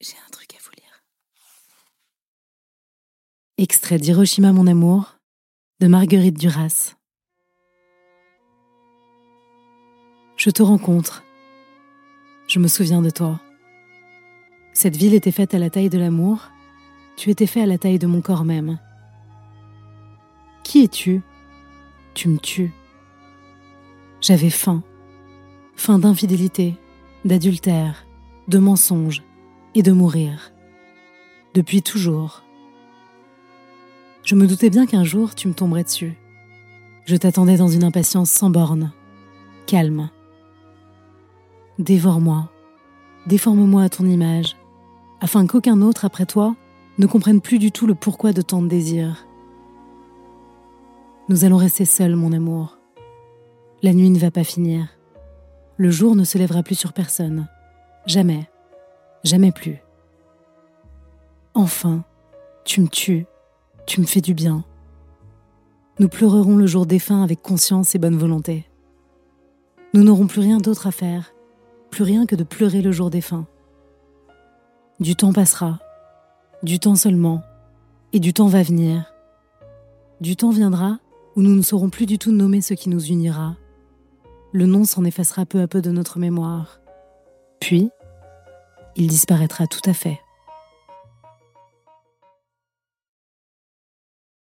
J'ai un truc à vous lire. Extrait d'Hiroshima mon amour de Marguerite Duras. Je te rencontre. Je me souviens de toi. Cette ville était faite à la taille de l'amour, tu étais fait à la taille de mon corps même. Qui es-tu? Tu me tues. J'avais faim. Faim d'infidélité, d'adultère, de mensonge et de mourir. Depuis toujours. Je me doutais bien qu'un jour tu me tomberais dessus. Je t'attendais dans une impatience sans borne, calme. Dévore-moi, déforme-moi à ton image, afin qu'aucun autre après toi ne comprenne plus du tout le pourquoi de tant de désirs. Nous allons rester seuls, mon amour. La nuit ne va pas finir. Le jour ne se lèvera plus sur personne. Jamais. Jamais plus. Enfin, tu me tues, tu me fais du bien. Nous pleurerons le jour défunt avec conscience et bonne volonté. Nous n'aurons plus rien d'autre à faire, plus rien que de pleurer le jour défunt. Du temps passera, du temps seulement, et du temps va venir. Du temps viendra où nous ne saurons plus du tout nommer ce qui nous unira. Le nom s'en effacera peu à peu de notre mémoire. Puis, il disparaîtra tout à fait.